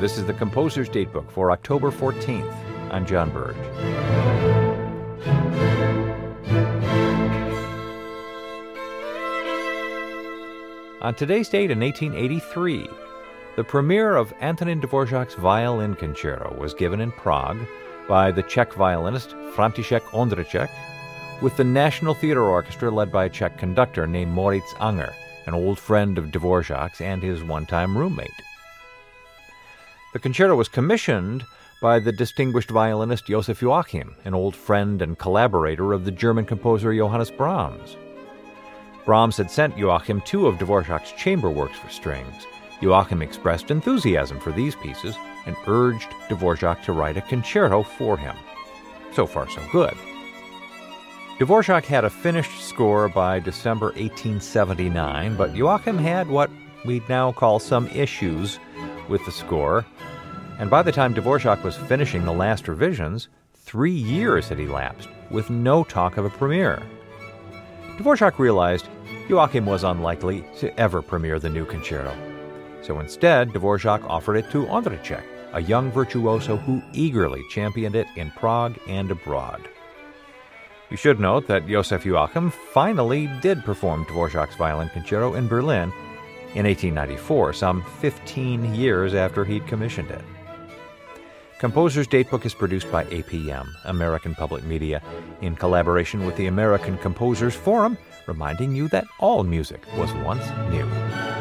This is the Composer's Datebook for October 14th. I'm John Burge. On today's date in 1883, the premiere of Antonin Dvorak's Violin Concerto was given in Prague by the Czech violinist František Ondřiček with the National Theatre Orchestra led by a Czech conductor named Moritz Anger, an old friend of Dvorak's and his one-time roommate. The concerto was commissioned by the distinguished violinist Joseph Joachim, an old friend and collaborator of the German composer Johannes Brahms. Brahms had sent Joachim two of Dvorak's chamber works for strings. Joachim expressed enthusiasm for these pieces and urged Dvorak to write a concerto for him. So far, so good. Dvorak had a finished score by December 1879, but Joachim had what we'd now call some issues with the score. And by the time Dvorak was finishing the last revisions, three years had elapsed with no talk of a premiere. Dvorak realized Joachim was unlikely to ever premiere the new concerto. So instead, Dvorak offered it to Ondřiček, a young virtuoso who eagerly championed it in Prague and abroad. You should note that Joseph Joachim finally did perform Dvorak's violin concerto in Berlin in 1894, some 15 years after he'd commissioned it. Composer's Datebook is produced by APM, American Public Media, in collaboration with the American Composers Forum, reminding you that all music was once new.